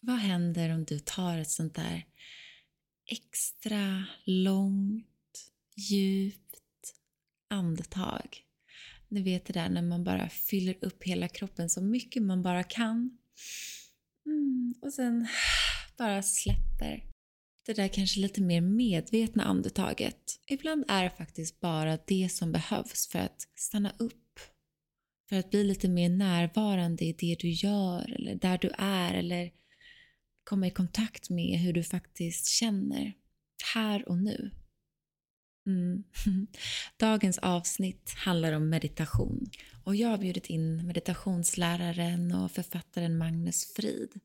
Vad händer om du tar ett sånt där extra långt, djupt andetag? Ni vet det där när man bara fyller upp hela kroppen så mycket man bara kan. Mm, och sen bara släpper. Det där kanske lite mer medvetna andetaget. Ibland är det faktiskt bara det som behövs för att stanna upp. För att bli lite mer närvarande i det du gör eller där du är eller komma i kontakt med hur du faktiskt känner här och nu. Mm. Dagens avsnitt handlar om meditation och jag har bjudit in meditationsläraren och författaren Magnus Frid.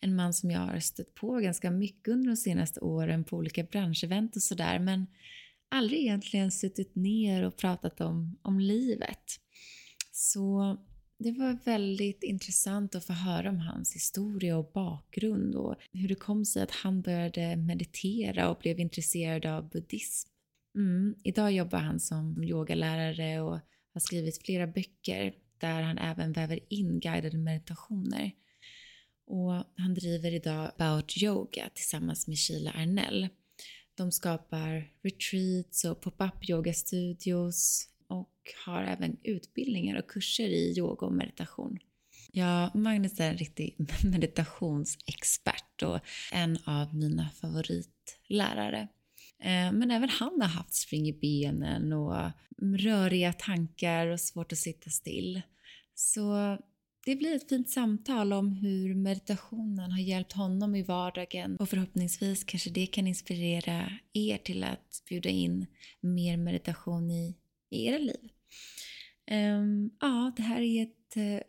En man som jag har stött på ganska mycket under de senaste åren på olika branschevent och sådär men aldrig egentligen suttit ner och pratat om, om livet. Så det var väldigt intressant att få höra om hans historia och bakgrund och hur det kom sig att han började meditera och blev intresserad av buddhism. Mm. Idag jobbar han som yogalärare och har skrivit flera böcker där han även väver in guidade meditationer. Och han driver idag About Yoga tillsammans med Sheila Arnell. De skapar retreats och pop-up yogastudios har även utbildningar och kurser i yoga och meditation. Ja, Magnus är en riktig meditationsexpert och en av mina favoritlärare. Eh, men även han har haft spring i benen och röriga tankar och svårt att sitta still. Så det blir ett fint samtal om hur meditationen har hjälpt honom i vardagen och förhoppningsvis kanske det kan inspirera er till att bjuda in mer meditation i, i era liv. Um, ja, det här är ett uh,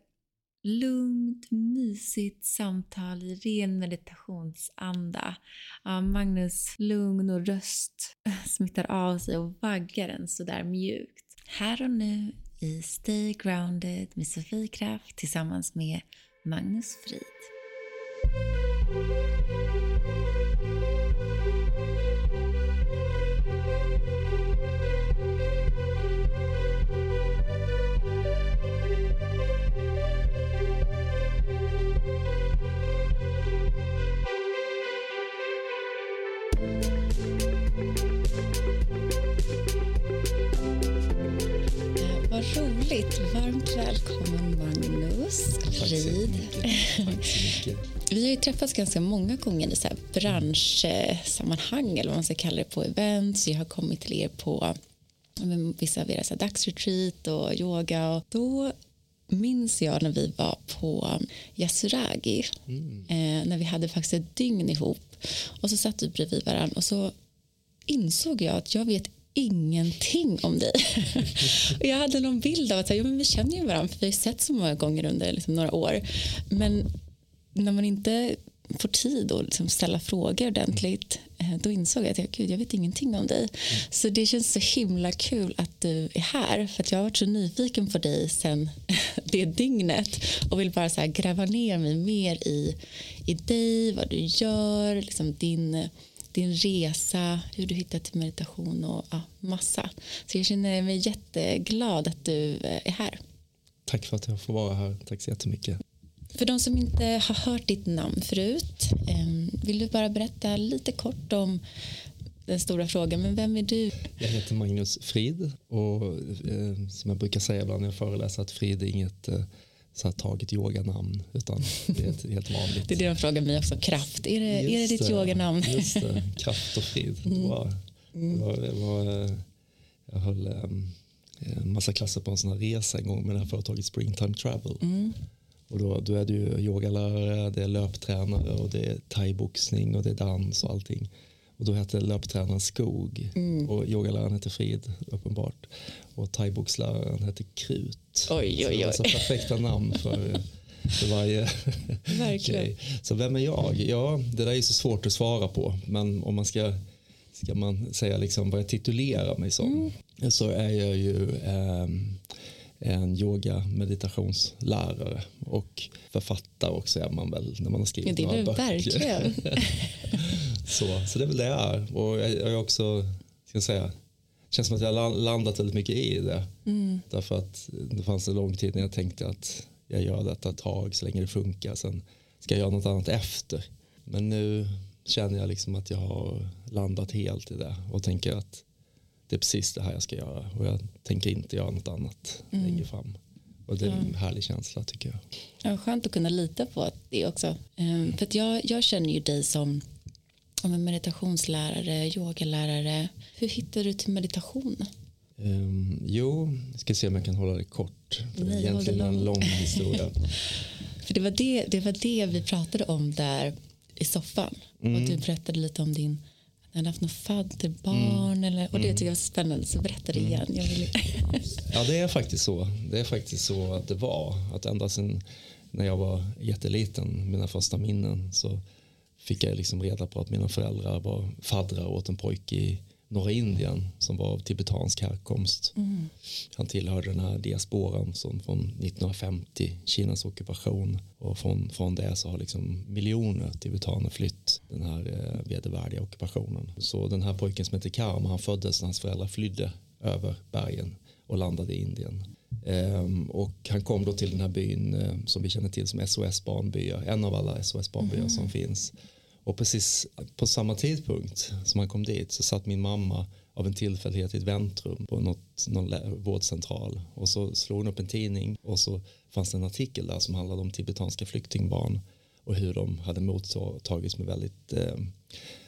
lugnt, mysigt samtal i ren meditationsanda. Ja, Magnus lugn och röst smittar av sig och vaggar en sådär mjukt. Här och nu i Stay Grounded med Sofie Kraft tillsammans med Magnus Frid. Roligt. Varmt välkommen Magnus Frid. Vi har ju träffats ganska många gånger i så här branschsammanhang eller vad man ska kalla det på events. Jag har kommit till er på vissa av era dagsretreat och yoga och då minns jag när vi var på Yasuragi mm. eh, när vi hade faktiskt ett dygn ihop och så satt vi bredvid varandra och så insåg jag att jag vet ingenting om dig. jag hade någon bild av att ja, men vi känner ju varandra för vi har sett så många gånger under liksom, några år. Men när man inte får tid att liksom ställa frågor ordentligt eh, då insåg jag att jag, Gud, jag vet ingenting om dig. Mm. Så det känns så himla kul att du är här för att jag har varit så nyfiken på dig sen det dygnet och vill bara så gräva ner mig mer i, i dig, vad du gör, liksom din din resa, hur du hittat till meditation och ja, massa. Så jag känner mig jätteglad att du eh, är här. Tack för att jag får vara här. Tack så jättemycket. För de som inte har hört ditt namn förut, ehm, vill du bara berätta lite kort om den stora frågan, men vem är du? Jag heter Magnus Frid och eh, som jag brukar säga ibland när jag föreläser att Frid är inget eh, så här tagit yoganamn utan det är ett helt vanligt. det är det de frågar mig också, kraft. Är det, är det ditt yoganamn? Just det, kraft och frid. Mm. Det var, det var, det var, jag höll en massa klasser på en sån här resa en gång med det här företaget Springtime Travel. Mm. Och då, då är det ju yogalärare, det är löptränare och det är thaiboxning och det är dans och allting. Och då hette löptränaren Skog mm. och yogaläraren hette Frid uppenbart. Och thaiboxläraren hette Krut. Oj, oj, oj. Så det perfekta namn för, för varje grej. Så vem är jag? Ja, det där är så svårt att svara på. Men om man ska, ska man säga liksom vad jag titulerar mig som mm. så är jag ju eh, en yoga meditationslärare och författare också är man väl när man har skrivit ja, några böcker. Verkligen. så, så det är väl det jag är. Och jag, jag är också, ska jag säga, känns som att jag har landat väldigt mycket i det. Mm. Därför att det fanns en lång tid när jag tänkte att jag gör detta ett tag så länge det funkar. Sen ska jag göra något annat efter. Men nu känner jag liksom att jag har landat helt i det och tänker att det är precis det här jag ska göra och jag tänker inte göra något annat mm. längre fram. Och det är en härlig känsla tycker jag. Ja, skönt att kunna lita på det också. Um, för att jag, jag känner ju dig som, som en meditationslärare, yogalärare. Hur hittade du till meditation? Um, jo, jag ska se om jag kan hålla det kort. För Nej, det är egentligen en lång historia. för det var det, det var det vi pratade om där i soffan. Mm. Och du berättade lite om din du hade haft något fadderbarn mm. eller, och det mm. tycker jag var spännande så berätta det mm. igen. Jag vill... ja det är faktiskt så. Det är faktiskt så att det var. Att ända sedan när jag var jätteliten, mina första minnen så fick jag liksom reda på att mina föräldrar var faddrar åt en pojke i norra Indien som var av tibetansk härkomst. Mm. Han tillhörde den här diasporan som från 1950, Kinas ockupation och från, från det så har liksom miljoner tibetaner flytt den här eh, vedervärdiga ockupationen. Så den här pojken som heter Karma, han föddes när hans föräldrar flydde över bergen och landade i Indien. Um, och han kom då till den här byn uh, som vi känner till som SOS barnbyar, en av alla SOS barnbyar mm. som finns. Och precis på samma tidpunkt som han kom dit så satt min mamma av en tillfällighet i ett väntrum på något, någon vårdcentral och så slog hon upp en tidning och så fanns det en artikel där som handlade om tibetanska flyktingbarn och hur de hade mottagits med väldigt eh,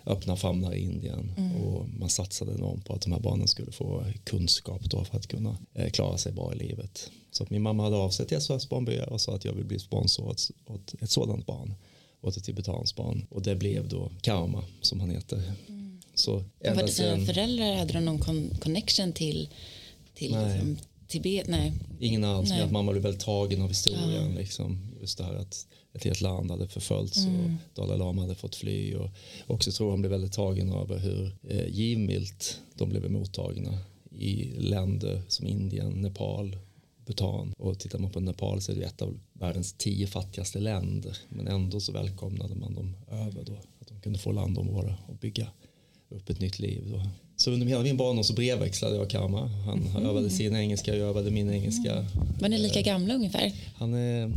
öppna famnar i Indien mm. och man satsade enormt på att de här barnen skulle få kunskap då för att kunna eh, klara sig bra i livet. Så min mamma hade avsett SOS Barnbyar och sa att jag vill bli sponsor åt, åt ett sådant barn åt ett tibetanskt barn och det blev då Karma som han heter. Mm. Så var det dina föräldrar, hade de någon con connection till, till liksom, Tibet? Nej. Ingen alls, Nej. att mamma blev väldigt tagen av historien. Ja. Liksom, just det här att ett helt land hade förföljts mm. och Dalai Lama hade fått fly och också tror han blev väldigt tagen av hur eh, givmilt de blev mottagna i länder som Indien, Nepal, Bhutan och tittar man på Nepal så är det ett av världens tio fattigaste länder men ändå så välkomnade man dem över då att de kunde få landområde och bygga upp ett nytt liv då. Så under hela min barndom så brevväxlade jag Karma. Han mm. övade sin engelska, jag övade min engelska. Var ni lika gamla ungefär? Han är,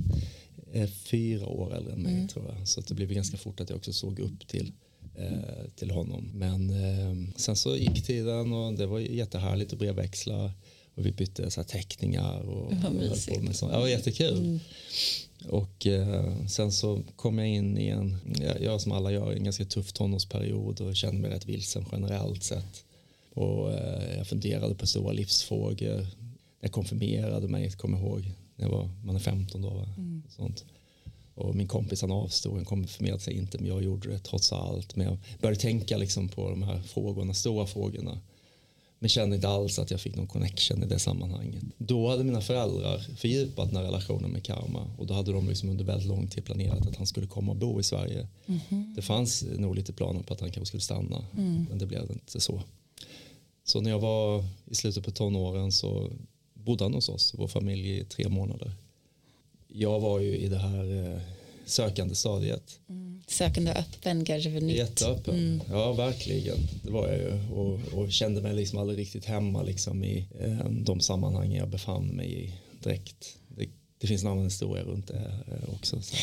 är fyra år äldre än mig mm. tror jag. Så det blev ganska fort att jag också såg upp till eh, till honom. Men eh, sen så gick tiden och det var jättehärligt att brevväxla. Och vi bytte så teckningar. Och, Vad mysigt. Med sånt. Ja, det var jättekul. Mm. Och eh, sen så kom jag in i en, jag som alla gör, en ganska tuff tonårsperiod och kände mig rätt vilsen generellt sett. Och eh, jag funderade på stora livsfrågor. Jag konfirmerade mig, kommer jag ihåg, när jag var, man är 15 då. Mm. Sånt. Och min kompis han avstod, han konfirmerade sig inte men jag gjorde det trots allt. Men jag började tänka liksom på de här frågorna, stora frågorna men kände inte alls att jag fick någon connection i det sammanhanget. Då hade mina föräldrar fördjupat den här relationen med Karma och då hade de liksom under väldigt lång tid planerat att han skulle komma och bo i Sverige. Mm -hmm. Det fanns nog lite planer på att han kanske skulle stanna mm. men det blev inte så. Så när jag var i slutet på tonåren så bodde han hos oss, vår familj i tre månader. Jag var ju i det här eh, sökande stadiet. Mm. Sökande öppen kanske för nytt. Jätteöppen, mm. ja verkligen. Det var jag ju och, och, kände mig liksom aldrig riktigt hemma liksom i eh, de sammanhang jag befann mig i direkt. Det, det finns en annan historia runt det eh, också. Så.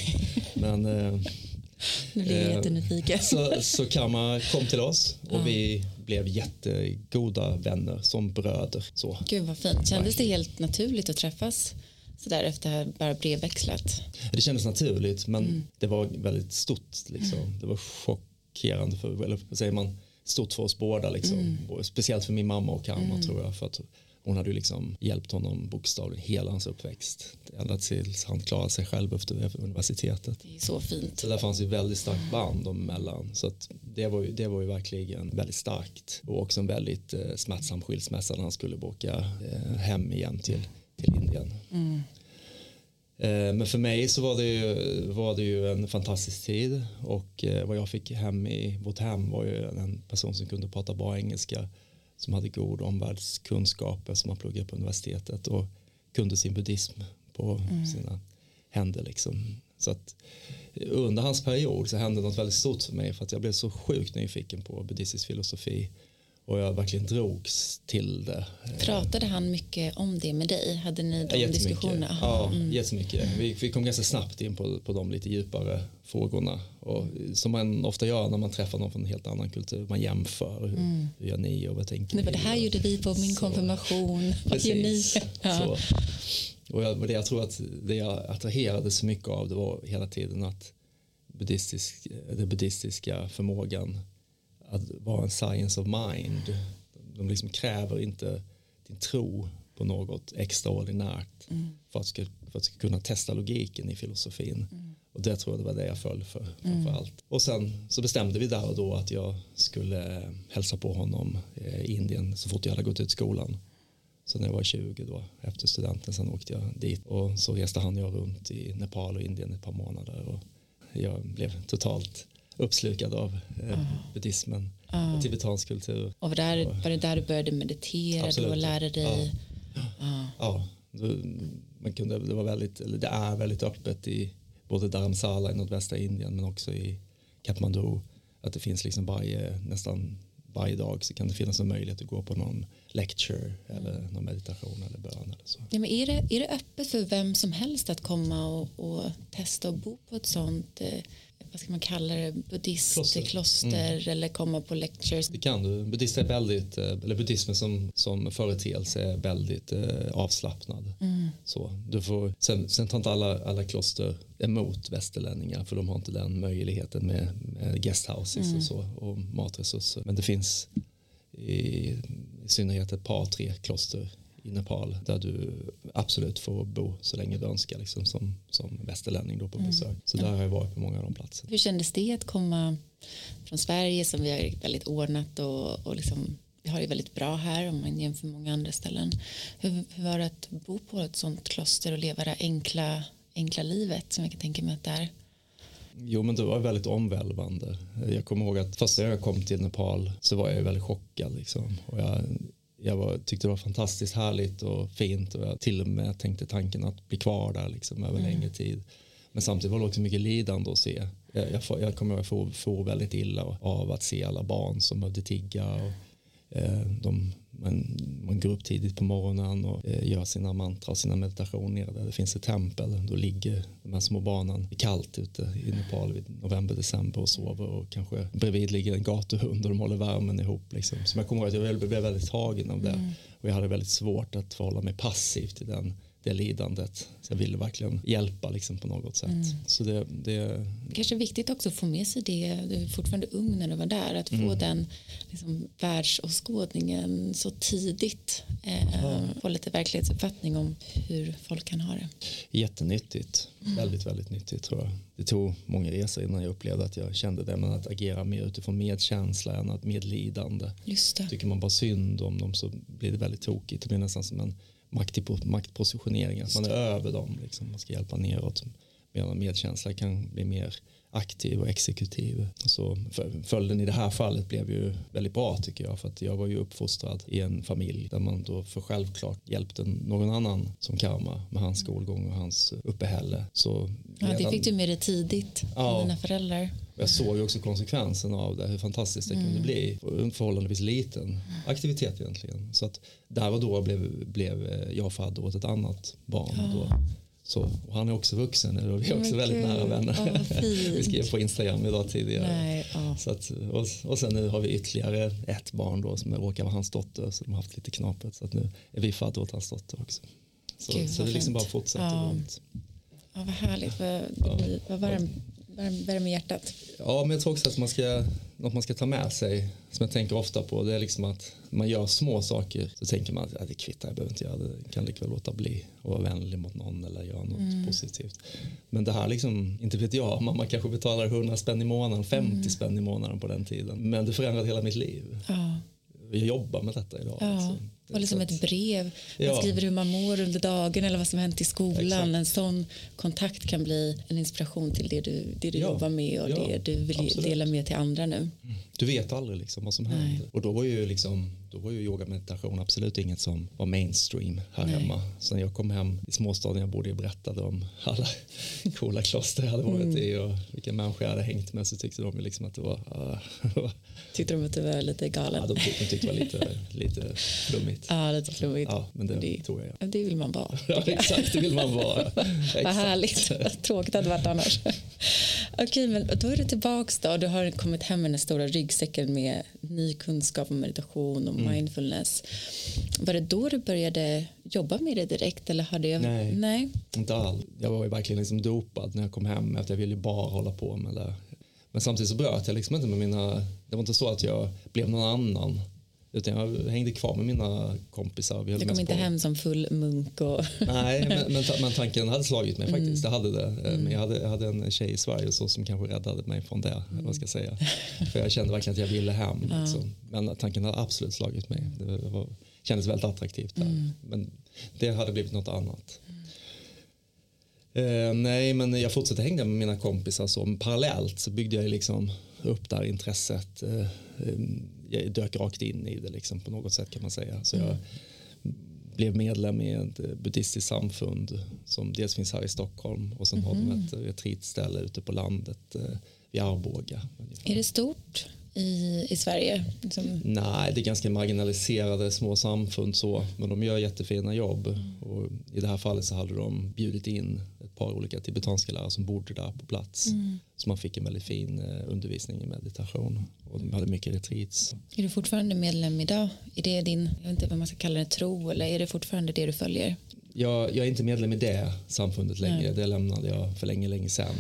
Men eh, nu blir jag eh, jättenyfiken. Så, så Kamma kom till oss och ja. vi blev jättegoda vänner som bröder. Så. Gud vad fint. Kändes det helt naturligt att träffas? sådär efter bara brevväxlat? Det kändes naturligt men mm. det var väldigt stort. Liksom. Mm. Det var chockerande, för, eller säger man, stort för oss båda. Liksom. Mm. Speciellt för min mamma och Kamma mm. tror jag. För att hon hade ju liksom hjälpt honom bokstavligen hela hans uppväxt. Ända tills han klarade sig själv efter universitetet. Det är så fint. Så där fanns ju väldigt starkt band dem emellan. Så att det, var ju, det var ju verkligen väldigt starkt. Och också en väldigt eh, smärtsam skilsmässa när han skulle åka eh, hem igen till till Indien. Mm. Eh, men för mig så var det, ju, var det ju en fantastisk tid och eh, vad jag fick hem i vårt hem var ju en person som kunde prata bra engelska som hade god omvärldskunskaper som har pluggat på universitetet och kunde sin buddhism på mm. sina händer liksom. Så att under hans period så hände något väldigt stort för mig för att jag blev så sjukt nyfiken på buddhistisk filosofi Och jag verkligen drogs till det. Pratade han mycket om det med dig? Hade ni de diskussionerna? Aha, ja, mm. jättemycket. Vi, vi kom ganska snabbt in på, på de lite djupare frågorna. Och, som man ofta gör när man träffar någon från en helt annan kultur. Man jämför. Hur, mm. hur gör ni och vad tänker ni? Det här gjorde vi på min så, konfirmation. Vad gör ni? Ja. Och jag, det jag tror att det jag attraherade så mycket av det var hela tiden att buddhistisk, den buddhistiska förmågan att vara en science of mind. De liksom kräver inte din tro på något extraordinärt mm. för, att ska, för att ska kunna testa logiken i filosofin. Mm. Och det tror jag det var det jag föll för framför mm. allt. Och sen så bestämde vi där och då att jag skulle hälsa på honom i Indien så fort jag hade gått ut skolan. Så när jag var 20 då, efter studenten, sen åkte jag dit och så reste han och jag runt i Nepal och Indien ett par månader och jag blev totalt uppslukad av eh, uh. buddhismen uh. och tibetansk kultur. Och var, där, var det där du började meditera absolut. och lära dig? Ja, uh. ja man kunde, det, var väldigt, eller det är väldigt öppet i både Dharamsala i nordvästra Indien men också i Kathmandu att det finns liksom varje, nästan varje dag så kan det finnas en möjlighet att gå på någon lecture eller någon meditation eller bön eller så. Ja, men är, det, är det öppet för vem som helst att komma och, och testa och bo på ett sånt eh, vad ska man kalla det, buddhistkloster mm. eller komma på lectures? Det kan du. Buddhist är väldigt, eh, eller buddhismen som, som företeelse är väldigt eh, avslappnad. Mm. Så, du får, sen, sen tar inte alla, alla kloster emot västerlänningar för de har inte den möjligheten med, med guesthouses mm. och så och matresurser. Men det finns i, synnerhet ett par, tre kloster i Nepal där du absolut får bo så länge du önskar liksom, som, som västerlänning då på mm. besök. Mm. Så där har jag varit på många av de platserna. Hur kändes det att komma från Sverige som vi har väldigt ordnat och, och liksom, vi har det väldigt bra här om man jämför många andra ställen. Hur, hur var det att bo på ett sånt kloster och leva det enkla, enkla livet som jag kan tänka mig att det är? Jo men det var väldigt omvälvande. Jag kommer ihåg att första jag kom till Nepal så var jag väldigt chockad liksom. Och jag jag var, tyckte det var fantastiskt härligt och fint och jag till och med tänkte tanken att bli kvar där liksom över mm. längre tid. Men samtidigt var det också mycket lidande att se. Jag, jag, jag kommer att få, få väldigt illa av att se alla barn som behövde tigga och de man, man går upp tidigt på morgonen och eh, gör sina mantra och sina meditationer där det finns ett tempel. Då ligger de här små barnen kallt ute i Nepal i november, december och sover och kanske bredvid ligger en gatuhund och de håller värmen ihop. Liksom. Så jag kommer ihåg att jag blev väldigt tagen av det mm. och jag hade väldigt svårt att förhålla mig passivt till den det lidandet. Så jag ville verkligen hjälpa liksom på något sätt. Mm. Så det, det... Kanske viktigt också att få med sig det, du är fortfarande ung när du var där, att få mm. den liksom, världsåskådningen så tidigt. Eh, ja. Få lite verklighetsuppfattning om hur folk kan ha det. Jättenyttigt, mm. väldigt, väldigt nyttigt tror jag. Det tog många resor innan jag upplevde att jag kände det, men att agera mer utifrån medkänsla än att medlidande. Just det. Tycker man bara synd om dem så blir det väldigt tokigt. Det blir nästan som en maktpositionering, att man är över dem, liksom. man ska hjälpa neråt. Medan medkänsla kan bli mer aktiv och exekutiv. Så följden i det här fallet blev ju väldigt bra tycker jag för att jag var ju uppfostrad i en familj där man då för självklart hjälpte någon annan som karma med hans skolgång och hans uppehälle. Så ja, det fick du med dig tidigt ja, dina föräldrar. Jag såg ju också konsekvenserna av det, hur fantastiskt det mm. kunde bli. En förhållandevis liten aktivitet egentligen. Så att där och då blev, blev jag fadder åt ett annat barn. Ja. Då. Så, och han är också vuxen och vi är också väldigt nära vänner. Oh, vi skrev på Instagram idag tidigare. Nej, oh. så att, och, och sen nu har vi ytterligare ett barn då som råkar vara hans dotter så de har haft lite knapert. Så att nu är vi fadder åt hans dotter också. Så, Gud, så det liksom bara fortsätter ja. runt. Ja, vad härligt, vad, vad varm, varm, värme hjärtat. Ja, men jag tror också att man ska, något man ska ta med sig som jag tänker ofta på det är liksom att man gör små saker så tänker man att det kvittar, jag behöver inte göra det, kan likväl låta bli och vara vänlig mot någon eller göra något mm. positivt. Men det här liksom, inte vet jag, mamma kanske betalar 100 spänn i månaden, 50 mm. spänn i månaden på den tiden. Men det förändrade hela mitt liv. Ja. Jag jobbar med detta idag. Ja. Alltså. Och liksom ett brev. Man Ja. skriver hur man mår under dagen eller vad som hänt i skolan. Exakt. En sån kontakt kan bli en inspiration till det du, det du Ja. jobbar med och Ja, det du vill absolut. dela med till andra nu. Du vet aldrig liksom vad som händer. Och då var ju liksom då var ju yoga meditation absolut inget som var mainstream här Nej. hemma. Så när jag kom hem i småstaden jag bodde och berättade om alla coola kloster jag hade varit Mm. i och vilka människor jag hade hängt med så tyckte de ju liksom att det var uh, Tyckte de att du var lite galen? ja, de, tyckte, de tyckte det var lite, lite flummigt. Ja, lite flummigt. Ja, men det, Det- tog jag. Ja. Ja, Det vill man vara. Ja, exakt, det vill man vara. Vad härligt. Tråkigt hade det varit annars. Okej, men då är du tillbaks då. Du har kommit hem med den stora ryggsäcken med ny kunskap om meditation och Mm. mindfulness. Var det då du började jobba med det direkt? Eller har det... Nej. Nej. Inte alls. Jag var ju verkligen liksom dopad när jag kom hem efter jag ville bara hålla på med det. Men samtidigt så bröt jag liksom inte med mina, det var inte så att jag blev någon annan. Utan jag hängde kvar med mina kompisar. Vi höll Du kom inte hem som full munk och... Nej, men, men, men tanken hade slagit mig faktiskt. Det hade det. Eh, Mm. Men jag hade, jag hade en tjej i Sverige så som kanske räddade mig från det. eller Vad ska jag säga. För jag kände verkligen att jag ville hem. Liksom. Men tanken hade absolut slagit mig. Det var, kändes väldigt attraktivt. Där. Mm. Men det hade blivit något annat. Eh, nej, men jag fortsatte hänga med mina kompisar så parallellt så byggde jag liksom upp där intresset. Eh, eh, jag dök rakt in i det liksom på något sätt kan man säga. Så jag blev medlem i ett buddhistiskt samfund som dels finns här i Stockholm och sen har de ett retreatställe ute på landet eh, vid Arboga. Är det stort i, i Sverige? Liksom, Nej, det är ganska marginaliserade små samfund så, men de gör jättefina jobb. Och I det här fallet så hade de bjudit in ett par olika tibetanska lärare som bodde där på plats. Mm. Så man fick en väldigt fin eh, undervisning i meditation. Och de hade mycket retreats. är du fortfarande medlem idag? Är det din, jag vet inte vad man ska kalla det, tro eller är det fortfarande det du följer? Jag, jag är inte medlem i det samfundet längre. Nej. Det lämnade jag för länge, länge sedan.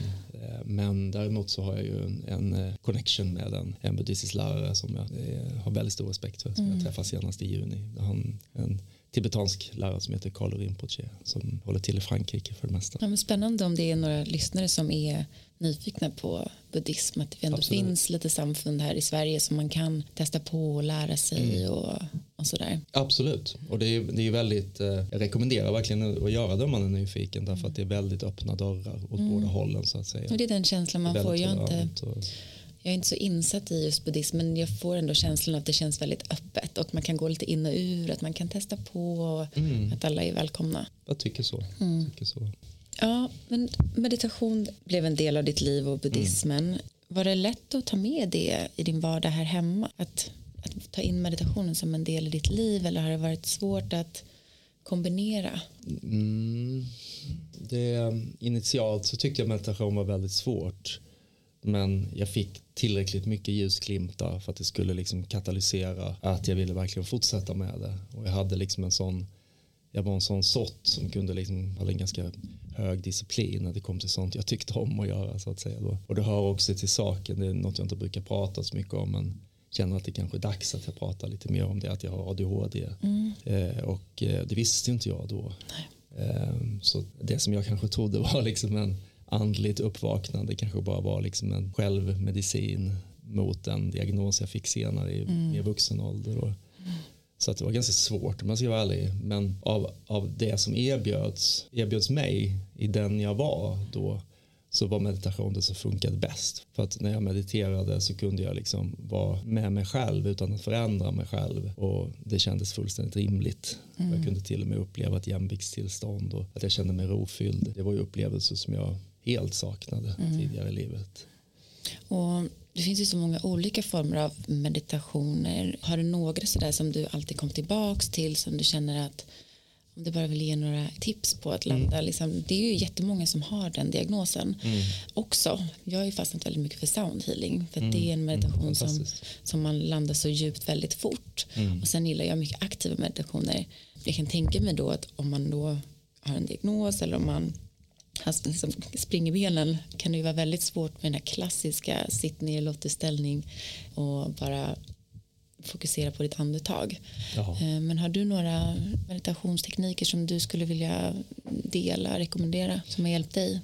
Eh, Men däremot så har jag ju en, en eh, connection med en, en buddhistisk lärare som jag eh, har väldigt stor respekt för. Som jag träffade senast i juni. Han, en tibetansk lärare som heter Karlo Rinpoche som håller till i Frankrike för det mesta. Ja, men spännande om det är några lyssnare som är nyfikna på buddhism. Att det ändå Absolut. finns lite samfund här i Sverige som man kan testa på och lära sig Mm. och, och sådär. Absolut, och det är, det är väldigt, eh, jag rekommenderar verkligen att göra det om man är nyfiken därför att det är väldigt öppna dörrar åt båda hållen så att säga. Och det är den känslan man får. Jag inte, och- jag är inte så insatt i just buddhism men jag får ändå känslan att det känns väldigt öppet och man kan gå lite in och ur, att man kan testa på och Mm. att alla är välkomna. Jag tycker så. Mm. Tycker så. Ja, men meditation blev en del av ditt liv och buddhismen. Var det lätt att ta med det i din vardag här hemma? Att, att ta in meditationen som en del i ditt liv eller har det varit svårt att kombinera? Mm. Det, initialt så tyckte jag meditation var väldigt svårt. Men jag fick tillräckligt mycket ljusglimtar för att det skulle liksom katalysera att jag ville verkligen fortsätta med det. Och jag hade liksom en sån, jag var en sån sort som kunde liksom, hade en ganska hög disciplin när det kom till sånt jag tyckte om att göra så att säga. Då. Och det hör också till saken, det är något jag inte brukar prata så mycket om men känner att det kanske är dags att jag pratar lite mer om det, att jag har ADHD. Eh, och eh, det visste inte jag då. Eh, så det som jag kanske trodde var liksom en andligt uppvaknande kanske bara var liksom en självmedicin mot en diagnos jag fick senare i mer vuxen ålder. Så det var ganska svårt om jag ska vara ärlig. Men av, av det som erbjöds, erbjöds mig i den jag var då så var meditation det som funkade bäst. För att när jag mediterade så kunde jag liksom vara med mig själv utan att förändra mig själv. Och det kändes fullständigt rimligt. Jag kunde till och med uppleva ett jämviktstillstånd och att jag kände mig rofylld. Det var ju upplevelser som jag helt saknade tidigare i livet. Och det finns ju så många olika former av meditationer. Har du några sådär som du alltid kom tillbaks till som du känner att om du bara vill ge några tips på att landa, liksom, det är ju jättemånga som har den diagnosen också. Jag har ju fastnat väldigt mycket för sound healing för att det är en meditation som, som man landar så djupt väldigt fort. Och sen gillar jag mycket aktiva meditationer. Jag kan tänka mig då att om man då har en diagnos eller om man har liksom springbenen kan det ju vara väldigt svårt med den här klassiska sitt ner i lotusställning och bara fokusera på ditt andetag. Ja. Eh, Men har du några meditationstekniker som du skulle vilja dela, rekommendera, som har hjälpt dig?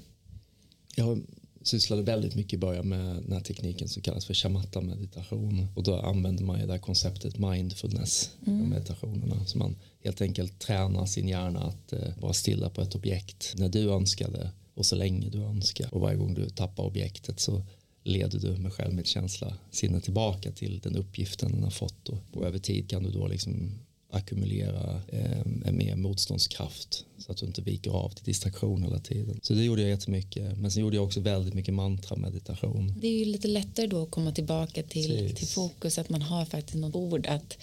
jag, sysslade väldigt mycket i början med den här tekniken som kallas för shamatta meditation och då använder man ju det här konceptet mindfulness mm. meditationerna så man helt enkelt tränar sin hjärna att eh, vara stilla på ett objekt när du önskar det och så länge du önskar och varje gång du tappar objektet så leder du med självmedkänsla sinnet tillbaka till den uppgiften den har fått och, och över tid kan du då liksom ackumulera eh, en mer motståndskraft så att du inte viker av till distraktion hela tiden. Så det gjorde jag jättemycket. Men sen gjorde jag också väldigt mycket mantra meditation. Det är ju lite lättare då att komma tillbaka till, till fokus att man har faktiskt något ord att,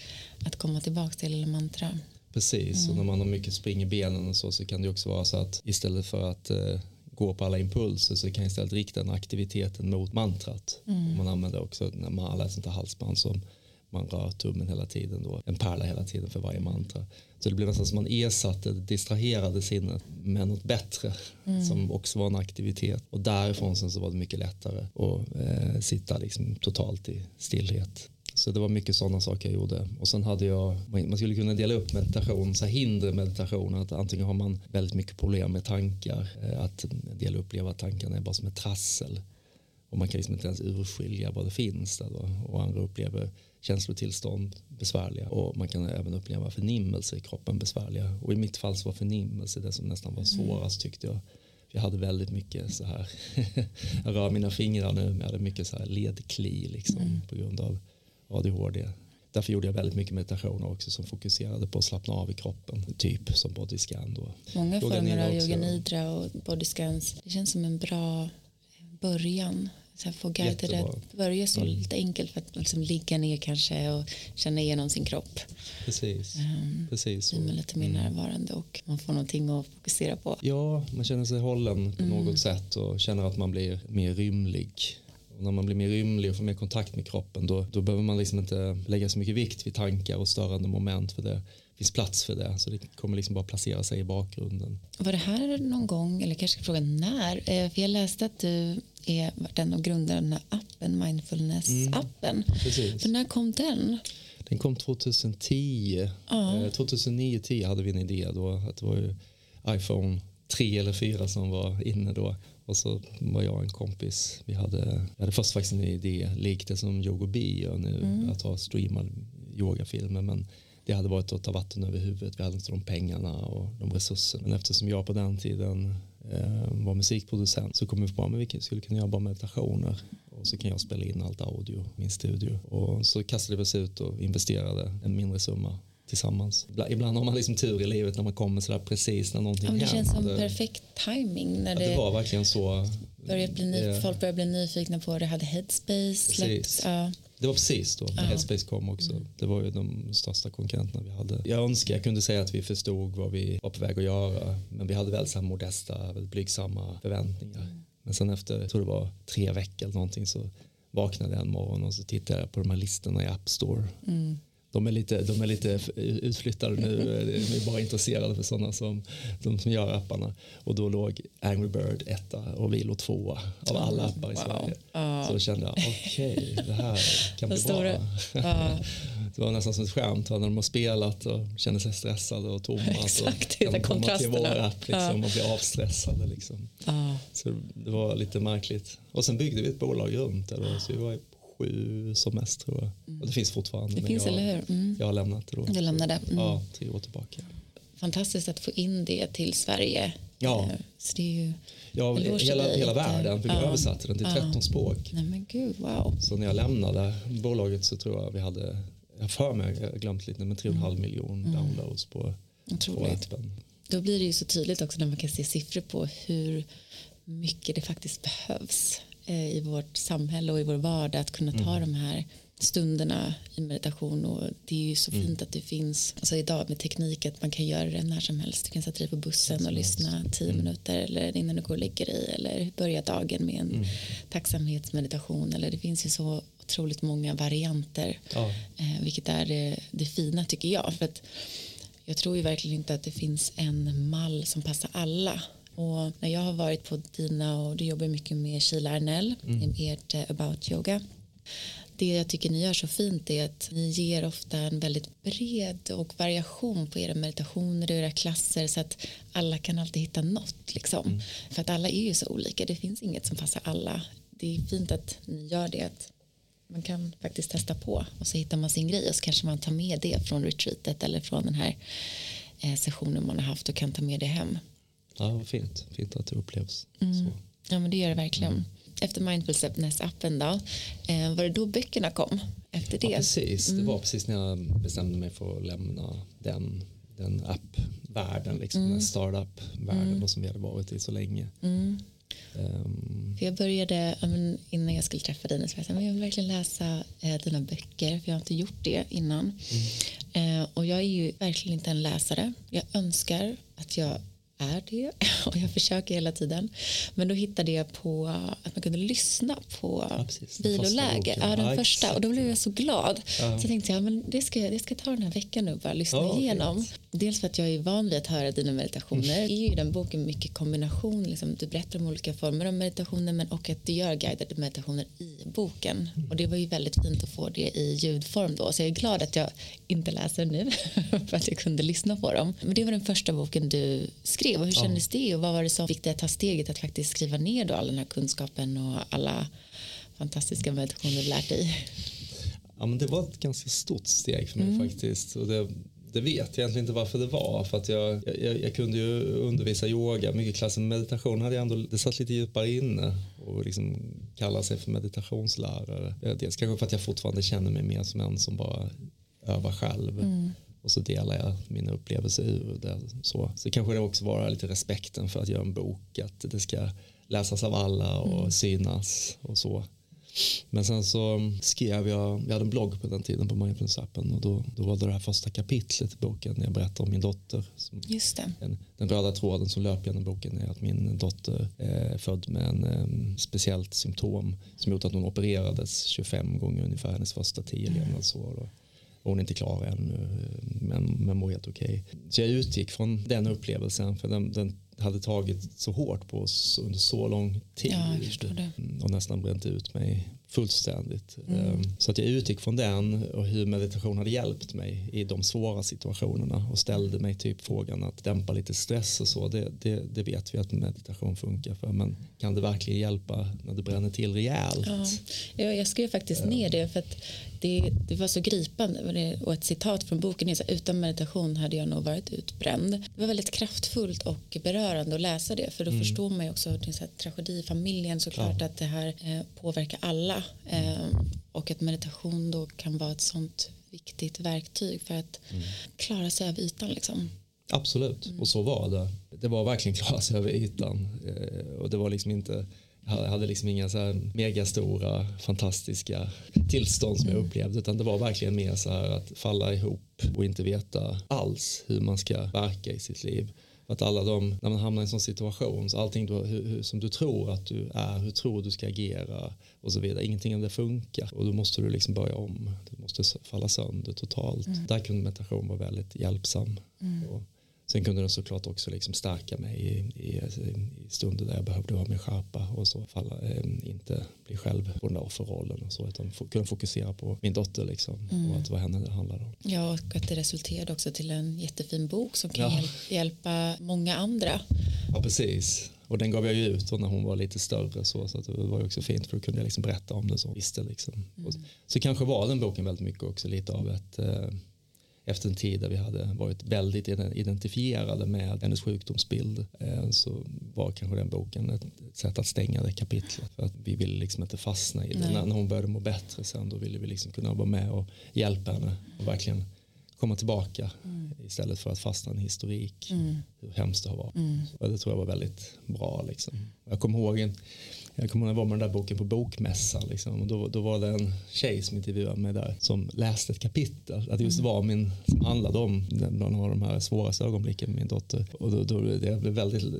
att komma tillbaka till eller mantra. Precis, mm. och när man har mycket spring i benen och så så kan det också vara så att istället för att eh, gå på alla impulser så kan jag istället rikta den aktiviteten mot mantrat. Mm. Man använder också när man har läst inte halsband som man rör tummen hela tiden då, en pärla hela tiden för varje mantra. Så det blev nästan som man ersatte det distraherade sinnet med något bättre mm. som också var en aktivitet och därifrån sen så var det mycket lättare att eh, sitta liksom totalt i stillhet. Så det var mycket sådana saker jag gjorde. Och sen hade jag, man skulle kunna dela upp meditation, så hinder meditation, att antingen har man väldigt mycket problem med tankar, eh, att en del upplever att tankarna är bara som ett trassel. Och man kan liksom inte ens urskilja vad det finns där då. Och andra upplever känslotillstånd besvärliga och man kan även uppleva förnimmelse i kroppen besvärliga och i mitt fall så var förnimmelse det som nästan var mm. svårast tyckte jag jag hade väldigt mycket så här jag rör mina fingrar nu men jag hade mycket så här ledkli liksom mm. på grund av ADHD därför gjorde jag väldigt mycket meditationer också som fokuserade på att slappna av i kroppen typ som bodyscan då. Många former av yoga nidra och bodyscans det känns som en bra början så få guider att börja så mm. lite enkelt för att liksom ligga ner kanske och känna igenom sin kropp. Precis. Um, Precis. Blir man lite mer mm. närvarande och man får någonting att fokusera på. Ja, man känner sig hållen på mm. något sätt och känner att man blir mer rymlig. Och när man blir mer rymlig och får mer kontakt med kroppen då, då behöver man liksom inte lägga så mycket vikt vid tankar och störande moment för det finns plats för det så det kommer liksom bara placera sig i bakgrunden. Var det här någon gång, eller kanske fråga när, eh, för jag läste att du är den av grundarna appen, mindfulness-appen. Mm, för när kom den? Den kom 2010. Ja. Eh, 2009-10 hade vi en idé då att det var ju iPhone 3 eller 4 som var inne då. Och så var jag och en kompis, vi hade, vi hade först faktiskt en idé, likt det som Yogo B gör nu, mm. att ha streamad yogafilmer men det hade varit att ta vatten över huvudet. Vi hade inte de pengarna och de resurserna. Men eftersom jag på den tiden eh, var musikproducent så kom vi på att vi skulle kunna göra bara meditationer och så kan jag spela in allt audio i min studio. Och så kastade vi oss ut och investerade en mindre summa tillsammans. Ibland har man liksom tur i livet när man kommer sådär precis när någonting händer. Det känns som perfekt timing när det, det var verkligen så. Började bli ny, folk började bli nyfikna på det, hade Headspace släppt. Ja. Det var precis då när Headspace kom också. Mm. Det var ju de största konkurrenterna vi hade. Jag önskar jag kunde säga att vi förstod vad vi var på väg att göra. Men vi hade väldigt så här modesta, väldigt blygsamma förväntningar. Mm. Men sen efter, jag tror det var tre veckor eller någonting så vaknade jag en morgon och så tittade jag på de här listorna i App Store. Mm de är lite, de är lite utflyttade nu. De är bara intresserade för sådana som, de som gör apparna. Och då låg Angry Bird etta och Vilo tvåa av alla appar i wow. Sverige. Uh. Så då kände jag, okej, okay, det här kan bli bra. Uh. Det var nästan som ett skämt när de har spelat och känner sig stressade och tomma. Exakt, så kan de komma till vår app liksom, uh. och bli avstressade. Liksom. Så det var lite märkligt. Och sen byggde vi ett bolag runt det. Så vi var sju som mest tror jag. Mm. Det finns fortfarande. Det finns, jag, eller hur? Mm. Jag har lämnat det då. Du lämnade? Mm. Ja, tre år tillbaka. Fantastiskt att få in det till Sverige. Ja. Eh, så det är ju Ja, hela, hela världen, för jag ja. översatte den till 13 ja. språk. Nej, men gud, wow. Så när jag lämnade bolaget så tror jag vi hade, jag för mig, jag glömt lite, men 3,5 mm. miljon mm. downloads på, på appen. Då blir det ju så tydligt också när man kan se siffror på hur mycket det faktiskt behövs Eh, i vårt samhälle och i vår vardag att kunna ta mm. de här stunderna i meditation och det är ju så mm. fint att det finns alltså idag med teknik att man kan göra det när som helst du kan sätta dig på bussen och lyssna tio mm. minuter eller innan du går och lägger dig eller börja dagen med en mm. tacksamhetsmeditation eller det finns ju så otroligt många varianter ja. eh, vilket är det, det fina tycker jag för att jag tror ju verkligen inte att det finns en mall som passar alla och när jag har varit på dina och du jobbar mycket med Sheila Arnell mm. ert uh, about yoga det jag tycker ni gör så fint är att ni ger ofta en väldigt bred och variation på era meditationer och era klasser så att alla kan alltid hitta något liksom. Mm. För att alla är ju så olika, det finns inget som passar alla. Det är fint att ni gör det, att man kan faktiskt testa på och så hittar man sin grej och så kanske man tar med det från retreatet eller från den här eh, sessionen man har haft och kan ta med det hem. Ja, vad fint. Fint att det upplevs mm. Ja, men det gör det verkligen. Mm. Efter Mindfulness-appen då, eh, var det då böckerna kom? Efter det? Ja, precis. Mm. Det var precis när jag bestämde mig för att lämna den, den appvärlden, liksom, mm. den startup-världen mm. som vi hade varit i så länge. Um, för jag började, innan jag skulle träffa dig, så jag, jag vill verkligen läsa eh, dina böcker, för jag har inte gjort det innan. Mm. Eh, och jag är ju verkligen inte en läsare. Jag önskar att jag är det och jag försöker hela tiden. Men då hittade jag på att man kunde lyssna på ja, viloläge. Ja, den ja, första. Och då blev jag så glad. Ja. Så jag tänkte jag, men det, ska, jag, det ska ta den här veckan nu och bara lyssna ja, igenom. Fint. Dels för att jag är van vid att höra dina meditationer. Mm. är ju den boken mycket kombination. Liksom, du berättar om olika former av meditationer men och att du gör guidade meditationer i boken. Mm. Och det var ju väldigt fint att få det i ljudform då. Så jag är glad att jag inte läser nu för att jag kunde lyssna på dem. Men det var den första boken du skrev. Och hur kändes det och vad var det som fick dig att ta steget att faktiskt skriva ner då all den här kunskapen och alla fantastiska meditationer du lärt dig? Ja, men det var ett ganska stort steg för mig mm. faktiskt. Och det, det vet jag egentligen inte varför det var. För att jag, jag, jag kunde ju undervisa yoga, mycket klass meditation hade jag ändå, det satt lite djupare inne och liksom kalla sig för meditationslärare. Dels kanske för att jag fortfarande känner mig mer som en som bara övar själv. Mm. Och så delar jag mina upplevelser ur det. Så, så kanske det också vara lite respekten för att göra en bok, att det ska läsas av alla och mm. synas och så. Men sen så skrev jag, jag hade en blogg på den tiden på Mindfulness-appen och då, då var det det här första kapitlet i boken när jag berättade om min dotter. Som, Just det. En, den röda tråden som löper genom boken är att min dotter är född med en um, speciellt symptom som gjort att hon opererades 25 gånger ungefär hennes första 10 mm. levnadsår. hon är inte klar ännu men, men mår helt okej. Okay. Så jag utgick från den upplevelsen för den, den hade tagit så hårt på oss under så lång tid. Ja, mm, och nästan bränt ut mig fullständigt. Mm. Ehm, så att jag utgick från den och hur meditation hade hjälpt mig i de svåra situationerna och ställde mig typ frågan att dämpa lite stress och så. Det, det, det vet vi att meditation funkar för. Men kan det verkligen hjälpa när det bränner till rejält? Ja, jag skrev faktiskt ner det för att det, det var så gripande och ett citat från boken är så utan meditation hade jag nog varit utbränd. Det var väldigt kraftfullt och berörande att läsa det för då mm. förstår man ju också det är tragedi i familjen såklart ja. att det här eh, påverkar alla eh, och att meditation då kan vara ett sånt viktigt verktyg för att mm. klara sig över ytan liksom. Absolut, mm. och så var det. Det var verkligen klara sig över ytan eh, och det var liksom inte jag hade liksom inga så här megastora fantastiska tillstånd som jag mm. upplevde utan det var verkligen mer så här att falla ihop och inte veta alls hur man ska verka i sitt liv. Att alla de, när man hamnar i en sån situation, så allting du, hur, som du tror att du är, hur tror du ska agera och så vidare, ingenting av det funkar och då måste du liksom börja om, du måste falla sönder totalt. Mm. Där kunde meditation vara väldigt hjälpsam. Mm. Sen kunde den såklart också liksom stärka mig i, i, i stunder där jag behövde ha min skärpa och så falla, eh, inte bli själv på den där offerrollen och så utan kunna fokusera på min dotter liksom mm. och att var henne det handlade om. Ja och att det resulterade också till en jättefin bok som kan ja. hjälpa många andra. Ja precis och den gav jag ju ut när hon var lite större så, så att det var ju också fint för då kunde jag liksom berätta om det så visste liksom. Mm. så kanske var den boken väldigt mycket också lite av ett eh, efter en tid där vi hade varit väldigt identifierade med hennes sjukdomsbild eh, så var kanske den boken ett sätt att stänga det kapitlet. För att vi ville liksom inte fastna i det. När hon började må bättre sen då ville vi liksom kunna vara med och hjälpa henne och verkligen komma tillbaka mm. istället för att fastna i en historik mm. hur hemskt det har varit. Mm. det tror jag var väldigt bra. Liksom. Jag kommer ihåg en, jag kommer ihåg när jag var med den där boken på bokmässan. Liksom. Och då, då var det en tjej som intervjuade mig där som läste ett kapitel. Att just mm. var min, som handlade om någon av de här svåraste ögonblicken med min dotter. Och då, då det blev väldigt eh,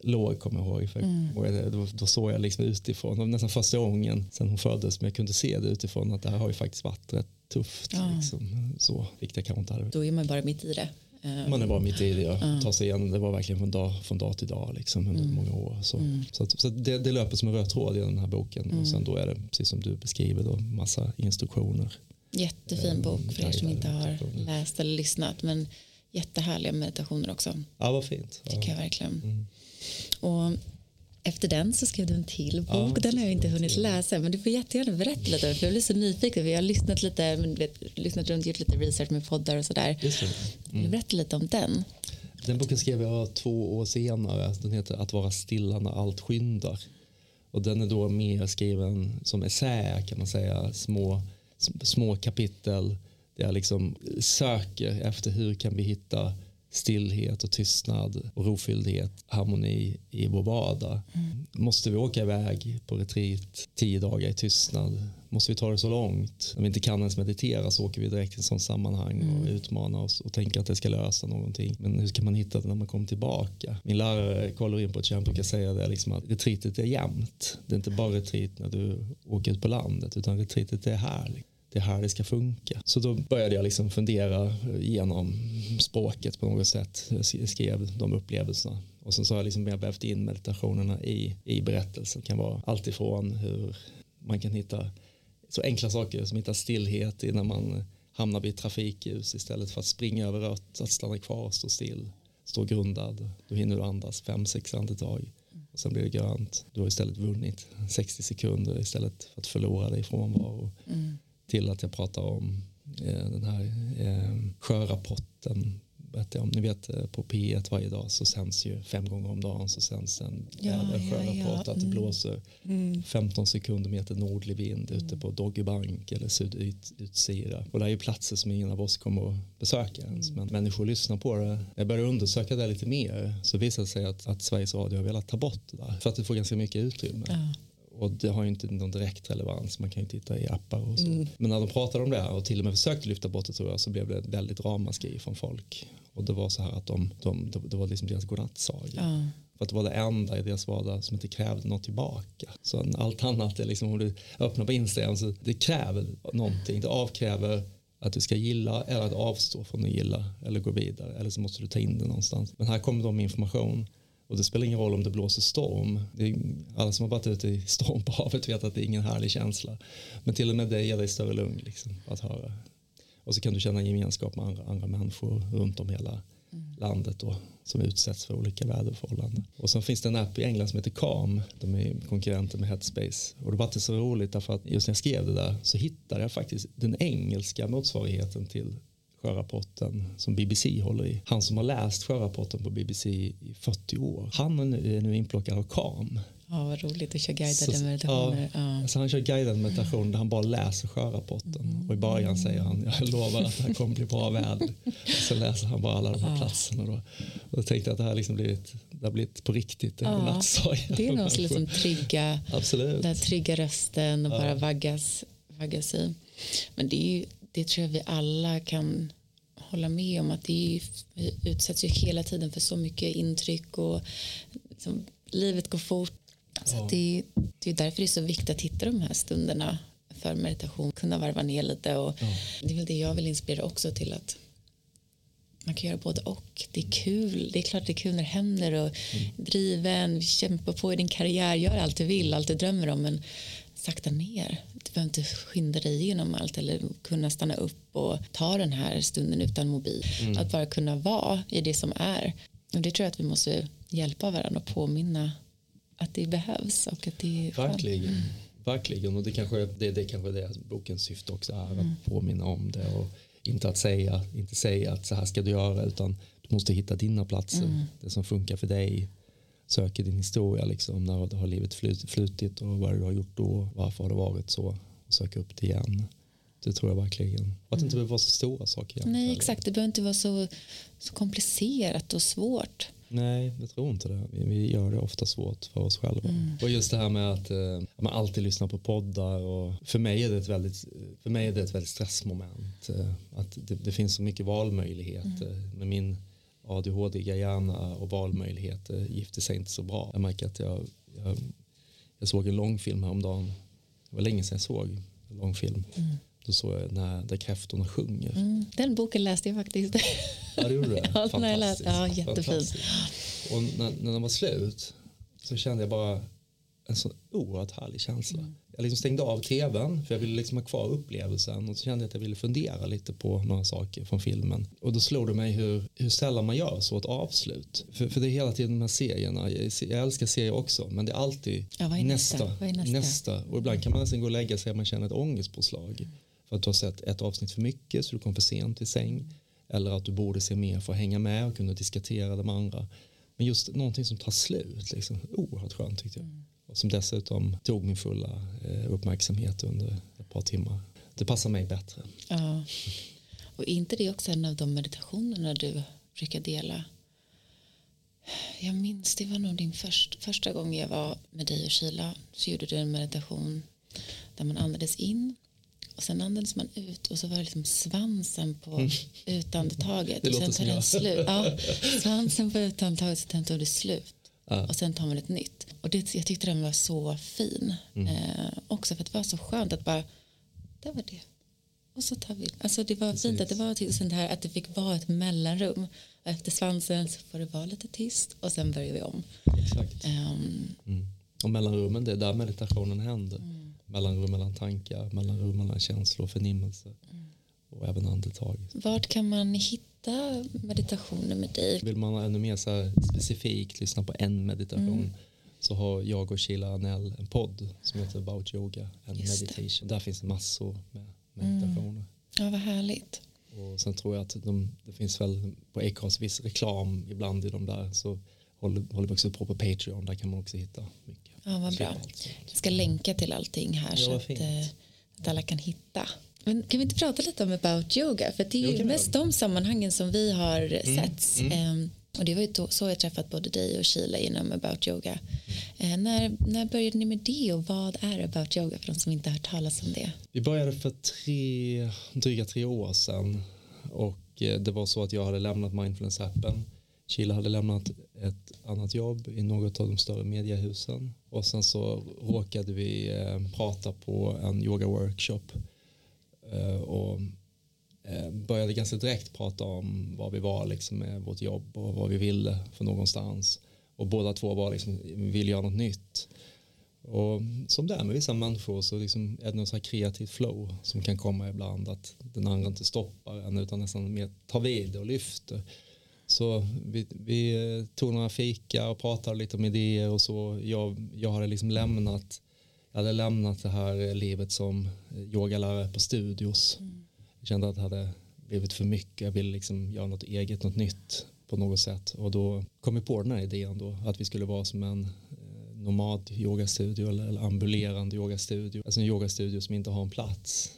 låg kommer jag ihåg. För mm. då, då såg jag liksom utifrån, nästan första gången sedan hon föddes, men jag kunde se det utifrån att det här har ju faktiskt varit rätt tufft. Ja. Liksom. Så, vilket jag kanske inte hade. Då är man bara mitt i det. Eh, Man är bara mitt i det. Ta sig igen, det var verkligen från dag, från dag till dag liksom, under Mm. många år. Så, så, att, så att det, det löper som en röd tråd i den här boken. Mm. Och sen då är det, precis som du beskriver, då, massa instruktioner. Jättefin bok för er som inte har läst eller lyssnat. Men jättehärliga meditationer också. Ja, vad fint. Ja. Tycker jag verkligen. Mm. Och efter den så skrev du en till bok. Ja, den har jag inte hunnit läsa. Men du får jättegärna berätta lite. För jag blir så nyfiken. Jag har lyssnat lite, vet, lyssnat runt, gjort lite research med poddar och sådär. Du berätta lite om den? Den boken skrev jag två år senare. Den heter Att vara stilla när allt skyndar. Och den är då mer skriven som essä kan man säga. Små, små kapitel där jag liksom söker efter hur kan vi hitta stillhet och tystnad och rofylldhet, harmoni i vår vardag. Måste vi åka iväg på retreat tio dagar i tystnad? Måste vi ta det så långt? Om vi inte kan ens meditera så åker vi direkt till ett sånt sammanhang och utmanar oss och tänker att det ska lösa någonting. Men hur ska man hitta det när man kommer tillbaka? Min lärare på ett camp brukar säga det liksom att retreatet är jämnt. Det är inte bara retreat när du åker ut på landet utan retreatet är här. Det är här det ska funka. Så då började jag liksom fundera genom språket på något sätt. Jag skrev de upplevelserna. Och sen så har jag liksom mer vävt in meditationerna i, i berättelsen. Det kan vara allt ifrån hur man kan hitta så enkla saker som hitta stillhet i när man hamnar vid ett trafikljus istället för att springa över rött, att stanna kvar och stå still. Stå grundad, då hinner du andas fem, sex andetag och sen blir det grönt. Du har istället vunnit 60 sekunder istället för att förlora dig från frånvaro. Mm. Till att jag pratar om eh, den här eh, sjörapporten berättar om. Ni vet eh, på P1 varje dag så sänds ju fem gånger om dagen så sänds en Ja, en ja, sjörapport ja. att det Mm. blåser 15 sekunder meter nordlig vind ute på Doggerbank eller Sydutsira. Och det är ju platser som ingen av oss kommer att besöka ens. Men människor lyssnar på det. Jag började undersöka det lite mer så visade det sig att, att Sveriges Radio har velat ta bort det där. För att det får ganska mycket utrymme. Ja. Och det har ju inte någon direkt relevans. Man kan ju titta i appar och så. Mm. Men när de pratade om det och till och med försökte lyfta bort det tror jag så blev det väldigt ramaskri från folk. Och det var så här att de, de, det- det var liksom deras godnattsaga. Ja. För att det var det enda i deras vardag som inte krävde något tillbaka. Så allt annat är liksom om du öppnar på Instagram så det kräver någonting. Det avkräver att du ska gilla eller att avstå från att gilla eller gå vidare. Eller så måste du ta in det någonstans. Men här kommer de med information. Och det spelar ingen roll om det blåser storm. Det är, alla som har varit ute i storm på havet vet att det är ingen härlig känsla. Men till och med det ger dig större lugn liksom, att höra. Och så kan du känna gemenskap med andra, andra människor runt om hela landet då, som utsätts för olika väderförhållanden. Och sen finns det en app i England som heter Calm. De är konkurrenter med Headspace. Och det var inte så roligt därför att just när jag skrev det där så hittade jag faktiskt den engelska motsvarigheten till sjörapporten som BBC håller i. Han som har läst sjörapporten på BBC i 40 år. Han är nu, inplockad av Calm. ja, vad roligt att köra guidade Så- meditationer. Ja, Ja. Han kör guidad meditation där han bara läser sjörapporten. Och i början säger han, jag lovar att det här kommer bli bra väder. Så läser han bara alla de här platserna. Då. Och då tänkte jag att det här liksom blivit, det har blivit på riktigt en Ja. Det är någon som liksom trygga, Absolut. den trygga rösten och bara vaggas, vaggas i. Men det, är ju, det tror jag vi alla kan hålla med om att det är vi utsätts ju hela tiden för så mycket intryck och liksom, livet går fort. Så att det, det är därför det är så viktigt att hitta de här stunderna för meditation, kunna varva ner lite och det är väl det jag vill inspirera också till att man kan göra både och. Det är kul. Det är klart det är kul när det händer och driven, kämpa på i din karriär, gör allt du vill, allt du drömmer om men sakta ner. Du behöver inte skynda dig igenom allt eller kunna stanna upp och ta den här stunden utan mobil. Att bara kunna vara i det som är. Och det tror jag att vi måste hjälpa varandra och påminna att det behövs och att det är. Verkligen. Verkligen. Och det kanske det, det kanske det bokens syfte också är. Mm. Att påminna om det. Och inte att säga, inte säga att så här ska du göra. Utan du måste hitta dina platser. Mm. Det som funkar för dig. Söker din historia. Liksom, när har livet flut, flutit. Och vad du har gjort då. Varför har det varit så. Och söka upp det igen. Det tror jag verkligen. Och att det inte behöver vara så stora saker. egentligen Mm. Nej exakt, det behöver inte vara så, så komplicerat och svårt. Nej, jag tror inte det. Vi, vi gör det ofta svårt för oss själva. Mm. Och just det här med att eh, man alltid lyssnar på poddar. Och för, mig är det ett väldigt, för mig är det ett väldigt stressmoment. Eh, att det, det finns så mycket valmöjligheter. Mm. Med min ADHD hjärna och valmöjligheter gifter sig inte så bra. Jag märker att jag, jag, jag såg en långfilm häromdagen. Det var länge sedan jag såg en långfilm. Mm. Då såg jag när, där kräftorna sjunger. Mm, den boken läste jag faktiskt. Ja, det gjorde det? Ja, den har jag läst. Ja, jättefin. Och när, när den var slut så kände jag bara en sån oerhört härlig känsla. Mm. Jag liksom stängde av tvn för jag ville liksom ha kvar upplevelsen och så kände jag att jag ville fundera lite på några saker från filmen. Och då slog det mig hur, hur sällan man gör så ett avslut. För, för det är hela tiden de här serierna, jag, jag älskar serier också men det är alltid Ja, är nästa? nästa, är nästa? Och ibland kan man nästan gå och lägga sig och man känner ett ångestpåslag. För att du har sett ett avsnitt för mycket så du kom för sent till säng. Eller att du borde se mer för att hänga med och kunna diskutera de andra. Men just någonting som tar slut, liksom, oerhört skönt tyckte jag. Och som dessutom tog min fulla eh, uppmärksamhet under ett par timmar. Det passar mig bättre. Ja. Och inte det också en av de meditationerna du brukar dela? Jag minns, det var nog din först, första gång jag var med dig och Sheila så gjorde du en meditation där man andades in och sen andades man ut och så var det liksom svansen på utandetaget Det och sen låter som jag. slut. Ja, svansen på utandetaget och sen tog det slut. Ja. Och sen tar man ett nytt. Och det, jag tyckte den var så fin. Mm. Eh, också för att det var så skönt att bara, det var det. Och så tar vi. Alltså det var fint att det var sånt här att det fick vara ett mellanrum. Och efter svansen så får det vara lite tyst och sen börjar vi om. Exakt. Ehm, Mm. Och mellanrummen, det är där meditationen händer. Mm. Mellanrum mellan tankar, mellanrum mellan känslor och förnimmelser. Mm. Och även andetag. vart kan man hitta meditationer med dig? Vill man ännu mer så specifikt lyssna på en meditation Mm. så har jag och Sheila Anell en podd som heter About Yoga and Just det. Meditation. Där finns det massor med meditationer. Ja, vad härligt. Och sen tror jag att de, det finns väl på Acast viss reklam ibland i de där så håller, håller vi också på på Patreon. Där kan man också hitta mycket. Ja, vad bra. Jag ska länka till allting här Ja, så att, eh, att alla kan hitta. Men kan vi inte prata lite om about yoga? För det är Jo, ju kan mest de sammanhangen som vi har setts. mm. Ehm, och det var ju så jag träffat både dig och Sheila inom about yoga. Eh, när, när började ni med det och vad är about yoga för de som inte har hört talas om det? Vi började för tre, dryga tre år sedan och eh, det var så att jag hade lämnat mindfulness-appen. Sheila hade lämnat ett annat jobb i något av de större mediehusen och sen så råkade vi eh, prata på en yoga-workshop Eh, och eh, började ganska direkt prata om vad vi var liksom med vårt jobb och vad vi ville för någonstans och båda två var liksom, vill göra något nytt och som det är med vissa människor så liksom är det något så här kreativt flow som kan komma ibland att den andra inte stoppar en utan nästan mer tar vid och lyfter. Så vi, vi eh, tog några fika och pratade lite om idéer och så. Jag, jag hade liksom lämnat jag hade lämnat det här livet som yogalärare på studios. Jag kände att det hade blivit för mycket. Jag ville liksom göra något eget, något nytt på något sätt. Och då kom vi på den här idén då att vi skulle vara som en eh, nomad yogastudio eller, eller ambulerande yogastudio. Alltså en yogastudio som inte har en plats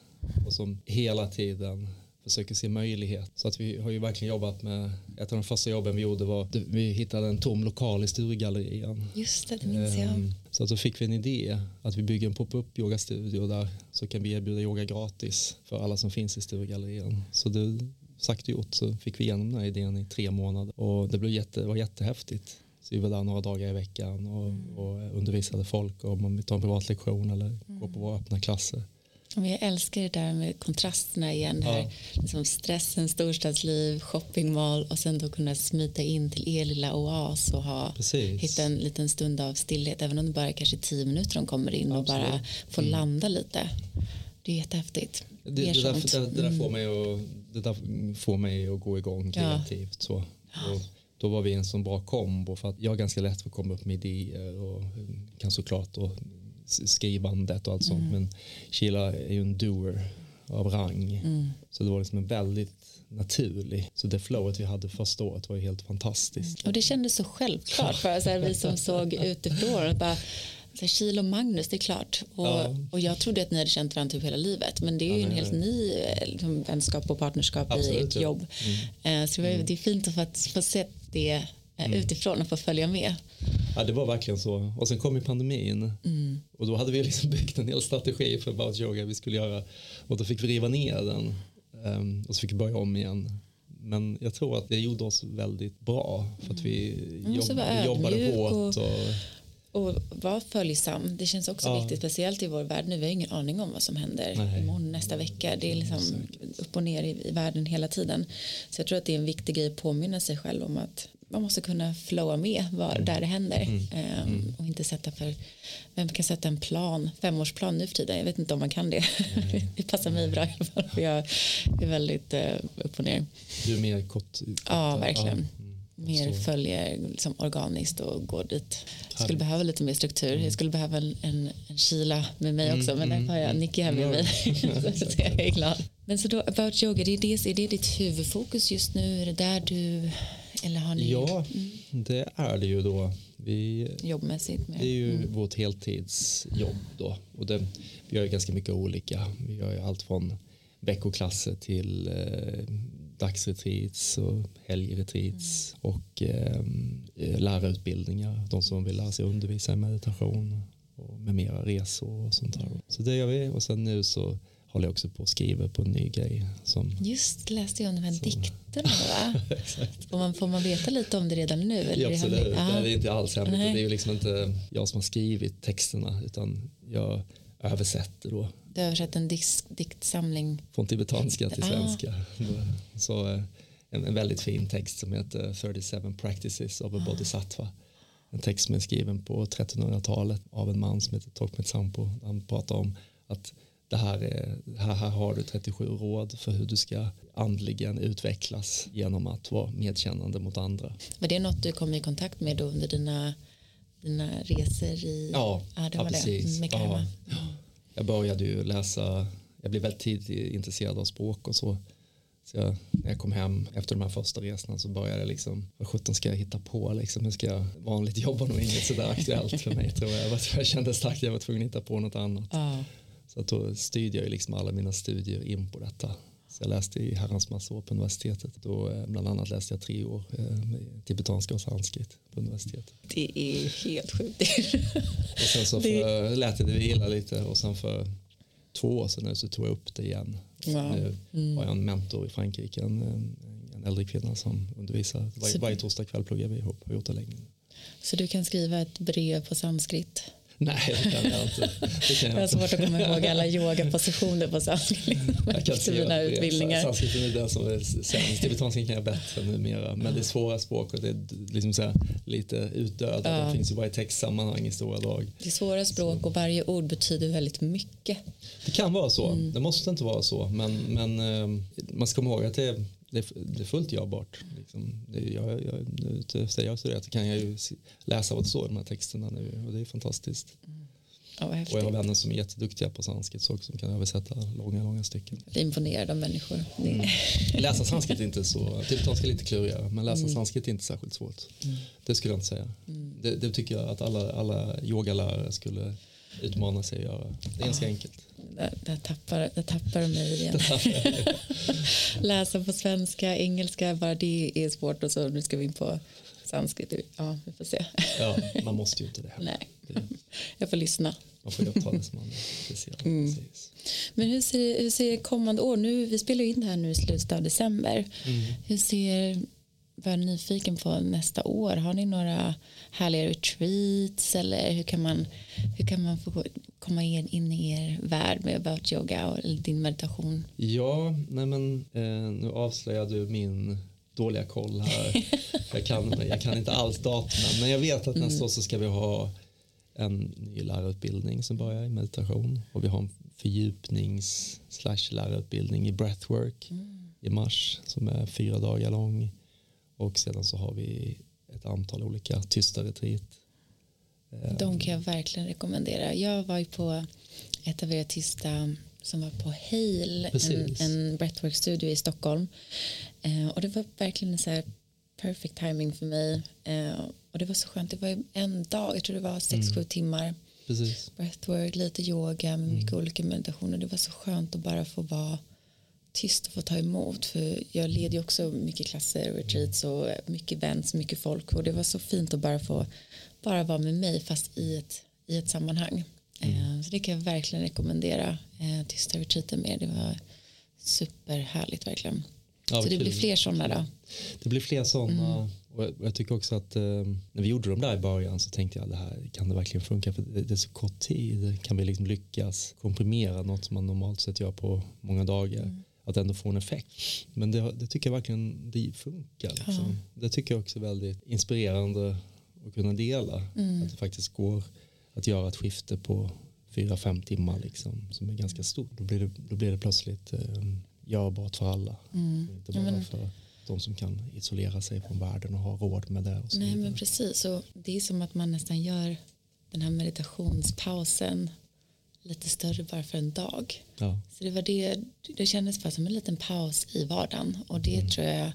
och som hela tiden försöker se möjlighet. Så att vi har ju verkligen jobbat med, ett av de första jobben vi gjorde var, vi hittade en tom lokal i Sturegallerian. Just det, det minns jag. Ehm, Så att då fick vi en idé att vi bygger en pop-up yogastudio där så kan vi erbjuda yoga gratis för alla som finns i Sturegallerian. Så det sagt och gjort så fick vi igenom den här idén i tre månader och det blev jätte, var jättehäftigt. Så vi var där några dagar i veckan och, och undervisade folk om man vill ta en privatlektion eller gå på våra öppna klasser. Men jag älskar det där med kontrasterna igen. Det här, Ja. liksom stressen, storstadsliv, shoppingmall och sen då kunna smita in till er lilla oas och ha, Precis. hitta en liten stund av stillhet. Även om det bara är kanske tio minuter de kommer in och Absolut. Mm. bara får landa lite. Det är jättehäftigt. Det, det, där, det, det, där får mig att, det där får mig att gå igång Ja. kreativt. Så. Och då var vi en sån bra kombo för att jag har ganska lätt för att komma upp med idéer och kan såklart s- skrivandet och allt sånt men Sheila är ju en doer av rang så det var liksom en väldigt naturlig så det flowet vi hade första året var ju helt fantastiskt. Och det kändes så självklart för så här, vi som såg utifrån. att Bara, så Kil och Magnus, det är klart. Och, Ja. och jag trodde att ni hade känt varandra typ hela livet. Men det är ju Ja, en helt ny eh, liksom, vänskap och partnerskap i Absolut, ert ja. Mm. jobb. Eh, Så det, var, det är fint att få, att få se det eh, Mm. utifrån och få följa med. Ja, det var verkligen så. Och sen kom ju pandemin. Och då hade vi liksom byggt en hel strategi för About Yoga vi skulle göra. Och då fick vi riva ner den. Ehm, och så fick vi börja om igen. Men jag tror att det gjorde oss väldigt bra. För att vi måste jobb, jobbade hårt. och- Och, och vara följsam. Det känns också Ja. viktigt, speciellt i vår värld nu. Vi har ingen aning om vad som händer Nej. imorgon, nästa vecka. Det är liksom upp och ner i, i världen hela tiden. Så jag tror att det är en viktig grej att påminna sig själv om att man måste kunna flowa med vad, där det händer. Ehm, och inte sätta för, vem kan sätta en plan, femårsplan nu för tiden? Jag vet inte om man kan det. det passar mig bra i alla fall. För jag är väldigt eh, upp och ner. Du är mer kort? Ja, verkligen. mm. Mer Så. följer liksom organiskt och går dit. Jag skulle behöva lite mer struktur. Jag skulle behöva en, en, en kila med mig också. Men där har jag Nicky här med Ja. mig. så jag är glad. Men så då, about yoga, det är, det, är det ditt huvudfokus just nu? Är det där du, eller har ni Ja, det är det ju då. Vi, jobbmässigt? Med? det är ju vårt heltidsjobb då. Och det, vi gör ju ganska mycket olika. Vi gör ju allt från veckoklasser till eh, dagsretreats och helgretreats och eh, lärarutbildningar. De som vill lära sig undervisa i meditation och med mera resor och sånt där. Så det gör vi och sen nu så håller jag också på att skriva på en ny grej som Just läste jag om de här dikterna va? får, man, får man veta lite om det redan nu? Eller Ja, är det så det, Ah. är inte alls hemligt. Nej. Det är ju liksom inte jag som har skrivit texterna utan jag översätter då Du har översatt en dikt, diktsamling. från tibetanska till Ah. svenska. Så eh, en, en väldigt fin text som heter 37 practices of a bodhisattva. En text som är skriven på 1300-talet av en man som heter Tokmet Sampo. Han pratar om att det här, är, här, här har du 37 råd för hur du ska andligen utvecklas genom att vara medkännande mot andra. Var det något du kom i kontakt med då under dina, dina resor i Ja, Ja, det ja var det. precis. Med karma. Ja. Jag började ju läsa, jag blev väldigt tidigt intresserad av språk och så. Så jag, när jag kom hem efter de här första resorna så började jag liksom, vad sjutton ska jag hitta på liksom? Hur ska jag, vanligt jobb var nog inget sådär aktuellt för mig tror jag. Jag, kände starkt att jag var tvungen att hitta på något annat. Ja. Så att då styrde jag ju liksom alla mina studier in på detta. Så jag läste i herrans massa år på universitetet. Då, eh, bland annat läste jag tre år eh, med tibetanska och sanskrit på universitetet. Det är helt sjukt. Och sen så Det- för, lät det vila lite och sen för två år sedan nu så tog jag upp det igen. Wow. Nu har jag en mentor i Frankrike, en, en, en äldre kvinna som undervisar. Var, varje torsdag kväll pluggar vi ihop, har gjort det länge. Så du kan skriva ett brev på sanskrit. Nej, det kan jag inte. Det kan Jag har jag svårt att komma ihåg alla yogapositioner på sanskrit. Jag kan mina utbildningar. Sanskriten är det som är sämst. Tibetanskan kan jag bättre numera. Men det är svåra språk och det är liksom så lite utdöda. Ja. Det finns ju bara i textsammanhang i stora drag. Det är svåra språk och varje ord betyder väldigt mycket. Det kan vara så. Det måste inte vara så. Men, men eh, man ska komma ihåg att det är, det det är fullt görbart. Liksom. Det, jag, jag, jag har studerat kan jag ju läsa vad det står i de här texterna nu och det är fantastiskt. Ja, vad Och jag har vänner som är jätteduktiga på sanskrit så också, som kan översätta långa, långa stycken. Jag är imponerad av människor. Det- Mm. Läsa sanskrit är inte så, tibetanska är lite klurigare, men läsa sanskrit är inte särskilt svårt. Det skulle jag inte säga. Det, det tycker jag att alla, alla yogalärare skulle utmana sig att göra. Det är ganska enkelt. Där, där, tappar, där tappar de mig igen. Läsa på svenska, engelska, bara det är svårt och så nu ska vi in på sanskrit. Ja, vi får se. Ja, man måste ju inte det. heller. Nej, Det, jag får lyssna. man får ju ta det som man vill se. Precis. Men hur ser, hur ser kommande år, nu, vi spelar in det här nu i slutet av december. Hur ser, vad nyfiken på nästa år? Har ni några härliga retreats eller hur kan man, hur kan man få komma in, in i er värld med about yoga och din meditation? Ja, nej men eh, nu avslöjar du min dåliga koll här. jag, kan, jag kan inte alls datumen, men jag vet att nästa år så ska vi ha en ny lärarutbildning som börjar i meditation och vi har en fördjupnings slash lärarutbildning i breathwork i mars som är fyra dagar lång och sedan så har vi ett antal olika tysta retreat. Eh, De kan jag verkligen rekommendera. Jag var ju på ett av era tysta som var på Hale, en, Precis. en breathwork-studio i Stockholm. Eh, och det var verkligen en så här perfect timing för mig. Eh, och det var så skönt, det var en dag, jag tror det var sex, sju timmar Precis. breathwork, lite yoga mycket olika meditationer. Det var så skönt att bara få vara tyst och få ta emot. För jag leder ju också mycket klasser, retreats och mycket events, mycket folk. Och det var så fint att bara få bara vara med mig fast i ett, i ett sammanhang. Eh, så det kan jag verkligen rekommendera. Eh, tysta retreaten med. Det var superhärligt verkligen. Ja, så det blir fler sådana då. Det blir fler sådana Och jag, jag tycker också att eh, när vi gjorde de där i början så tänkte jag det här kan det verkligen funka för det, det är så kort tid kan vi liksom lyckas komprimera något som man normalt sett gör på många dagar Mm. Att ändå få en effekt men det, det tycker jag verkligen det funkar liksom. det tycker jag också är väldigt inspirerande att kunna dela Mm. att det faktiskt går att göra ett skifte på fyra fem timmar liksom, som är ganska stort då blir det, då blir det plötsligt eh, görbart för alla Mm. inte bara för de som kan isolera sig från världen och ha råd med det. Nej men precis, och det är som att man nästan gör den här meditationspausen lite större bara för en dag. ja. Så det var det, det kändes bara som en liten paus i vardagen och det tror jag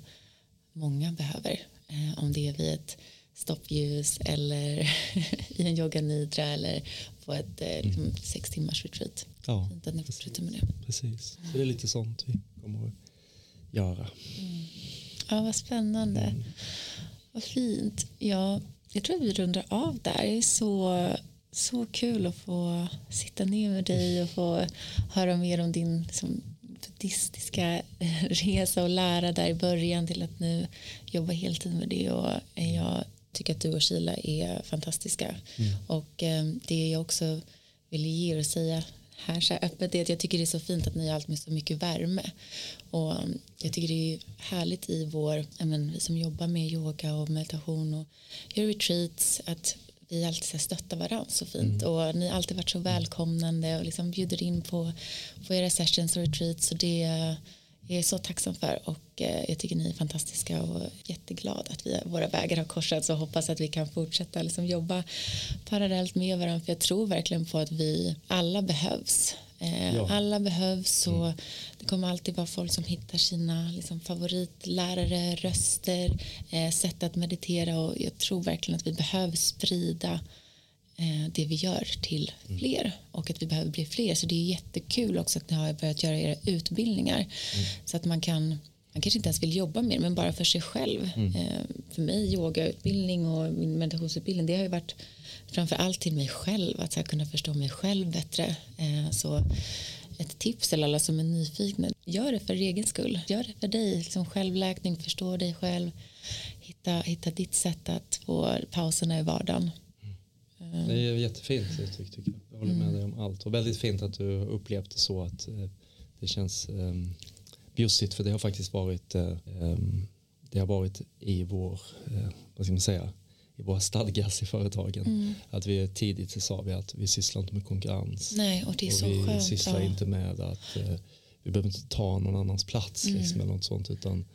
många behöver. Eh, om det är vid ett stoppljus eller i en yoga nidra eller på ett eh, liksom, sex timmars retreat. ja, Fint att ni fortsätter med det. precis. Så det är lite sånt vi kommer att göra. Ja, vad spännande. Vad fint. Ja, jag tror att vi rundar av där. Är så, så kul att få sitta ner med dig och få höra mer om din liksom, buddhistiska resa och lära där i början till att nu jobba heltid med det. Och jag tycker att du och Sheila är fantastiska. Och eh, det jag också vill ge och säga här så här öppet är att jag tycker det är så fint att ni har allt med så mycket värme. Och um, jag tycker det är härligt i vår, men, vi som jobbar med yoga och meditation och gör retreats att vi alltid så stöttar varandra så fint. Och ni har alltid varit så välkomnande och liksom bjuder in på, på era sessions och retreats. Och det är jag så tacksam för. Och eh, jag tycker ni är fantastiska och jätteglad att vi, våra vägar har korsats. Och hoppas att vi kan fortsätta liksom jobba parallellt med varandra. För jag tror verkligen på att vi alla behövs. Eh, Ja. Alla behövs och det kommer alltid vara folk som hittar sina liksom, favoritlärare, röster, eh, sätt att meditera och jag tror verkligen att vi behöver sprida eh, det vi gör till fler och att vi behöver bli fler. Så det är jättekul också att ni har börjat göra era utbildningar. Så att man kan man kanske inte ens vill jobba mer men bara för sig själv. Eh, för mig yogautbildning och min meditationsutbildning det har ju varit framför allt till mig själv att så kunna förstå mig själv bättre. Eh, så ett tips till alla som är nyfikna gör det för egen skull. Gör det för dig liksom självläkning förstå dig själv. Hitta, hitta ditt sätt att få pauserna i vardagen. Det är jättefint uttryck tycker jag. Jag håller med dig om allt. Och väldigt fint att du upplevt det så att eh, det känns um, bjussigt. För det har faktiskt varit em, det har varit i vår, eh, vad ska man säga, i våra stadgas i företagen. Att vi tidigt så sa vi att vi sysslar inte med konkurrens. Nej, och det är och så vi skönt. sysslar ja. inte med att eh, vi behöver inte ta någon annans plats Mm. liksom, eller något sånt utan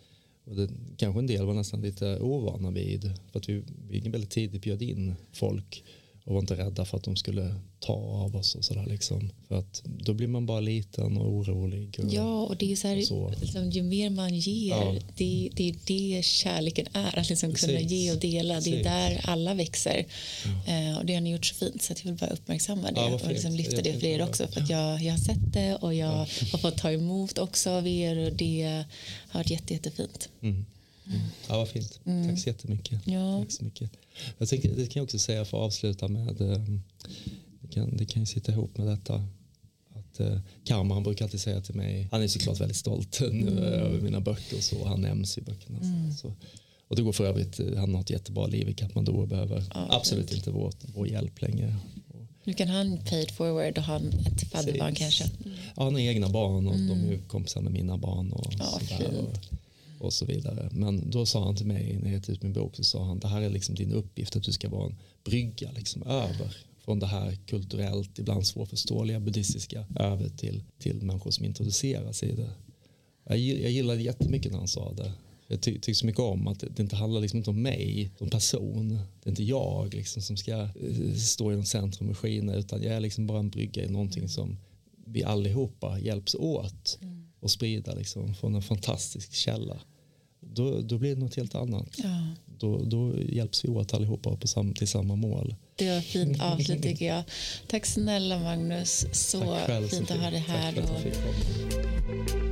och det, kanske en del var nästan lite ovana vid för att vi, vi väldigt tidigt bjöd in folk och var inte rädda för att de skulle ta av oss och sådär liksom för att då blir man bara liten och orolig och, Ja, och det är så här, så. Liksom, ju mer man ger, Ja. det, det är det kärleken är. Att liksom kunna ge och dela, det är där alla växer. Eh, och det har ni gjort så fint, så jag vill bara uppmärksamma det Ja, och liksom lyfta det för er också. För att jag, jag har sett det och jag har fått ta emot också av er och det har varit jätte, jättefint. Mm. Mm. Ja, vad fint. Tack så jättemycket. Ja. Tack så mycket. Jag tänker, det kan jag också säga för att avsluta med, eh, det kan, det kan ju sitta ihop med detta. Att eh, Karma han brukar alltid säga till mig, han är såklart väldigt stolt nu över mina böcker och så, han nämns i böckerna. Så. Och det går för övrigt, eh, han har ett jättebra liv i Kathmandu och behöver Ja, absolut fint. inte vår, vår hjälp längre. Nu kan han pay it forward och ha ett fadderbarn kanske. Ja, han har egna barn och de är ju kompisar med mina barn och, Mm. Ja, sådär och, så vidare. Men då sa han till mig när jag gett ut min bok så sa han det här är liksom din uppgift att du ska vara en brygga liksom över från det här kulturellt ibland svårförståeliga buddhistiska över till, till människor som introduceras i det. Jag, jag gillade jättemycket när han sa det. Jag ty tycker så mycket om att det, inte handlar liksom inte om mig som person. Det är inte jag liksom som ska eh, stå i någon centrum och skina utan jag är liksom bara en brygga i någonting som vi allihopa hjälps åt mm och sprida liksom från en fantastisk källa. Då, då blir det något helt annat. Ja. Då, då hjälps vi åt allihopa på sam, till samma mål. Det var fint avslut tycker jag. Tack snälla Magnus. Så själv, fint att ha dig här. Tack för att jag fick komma.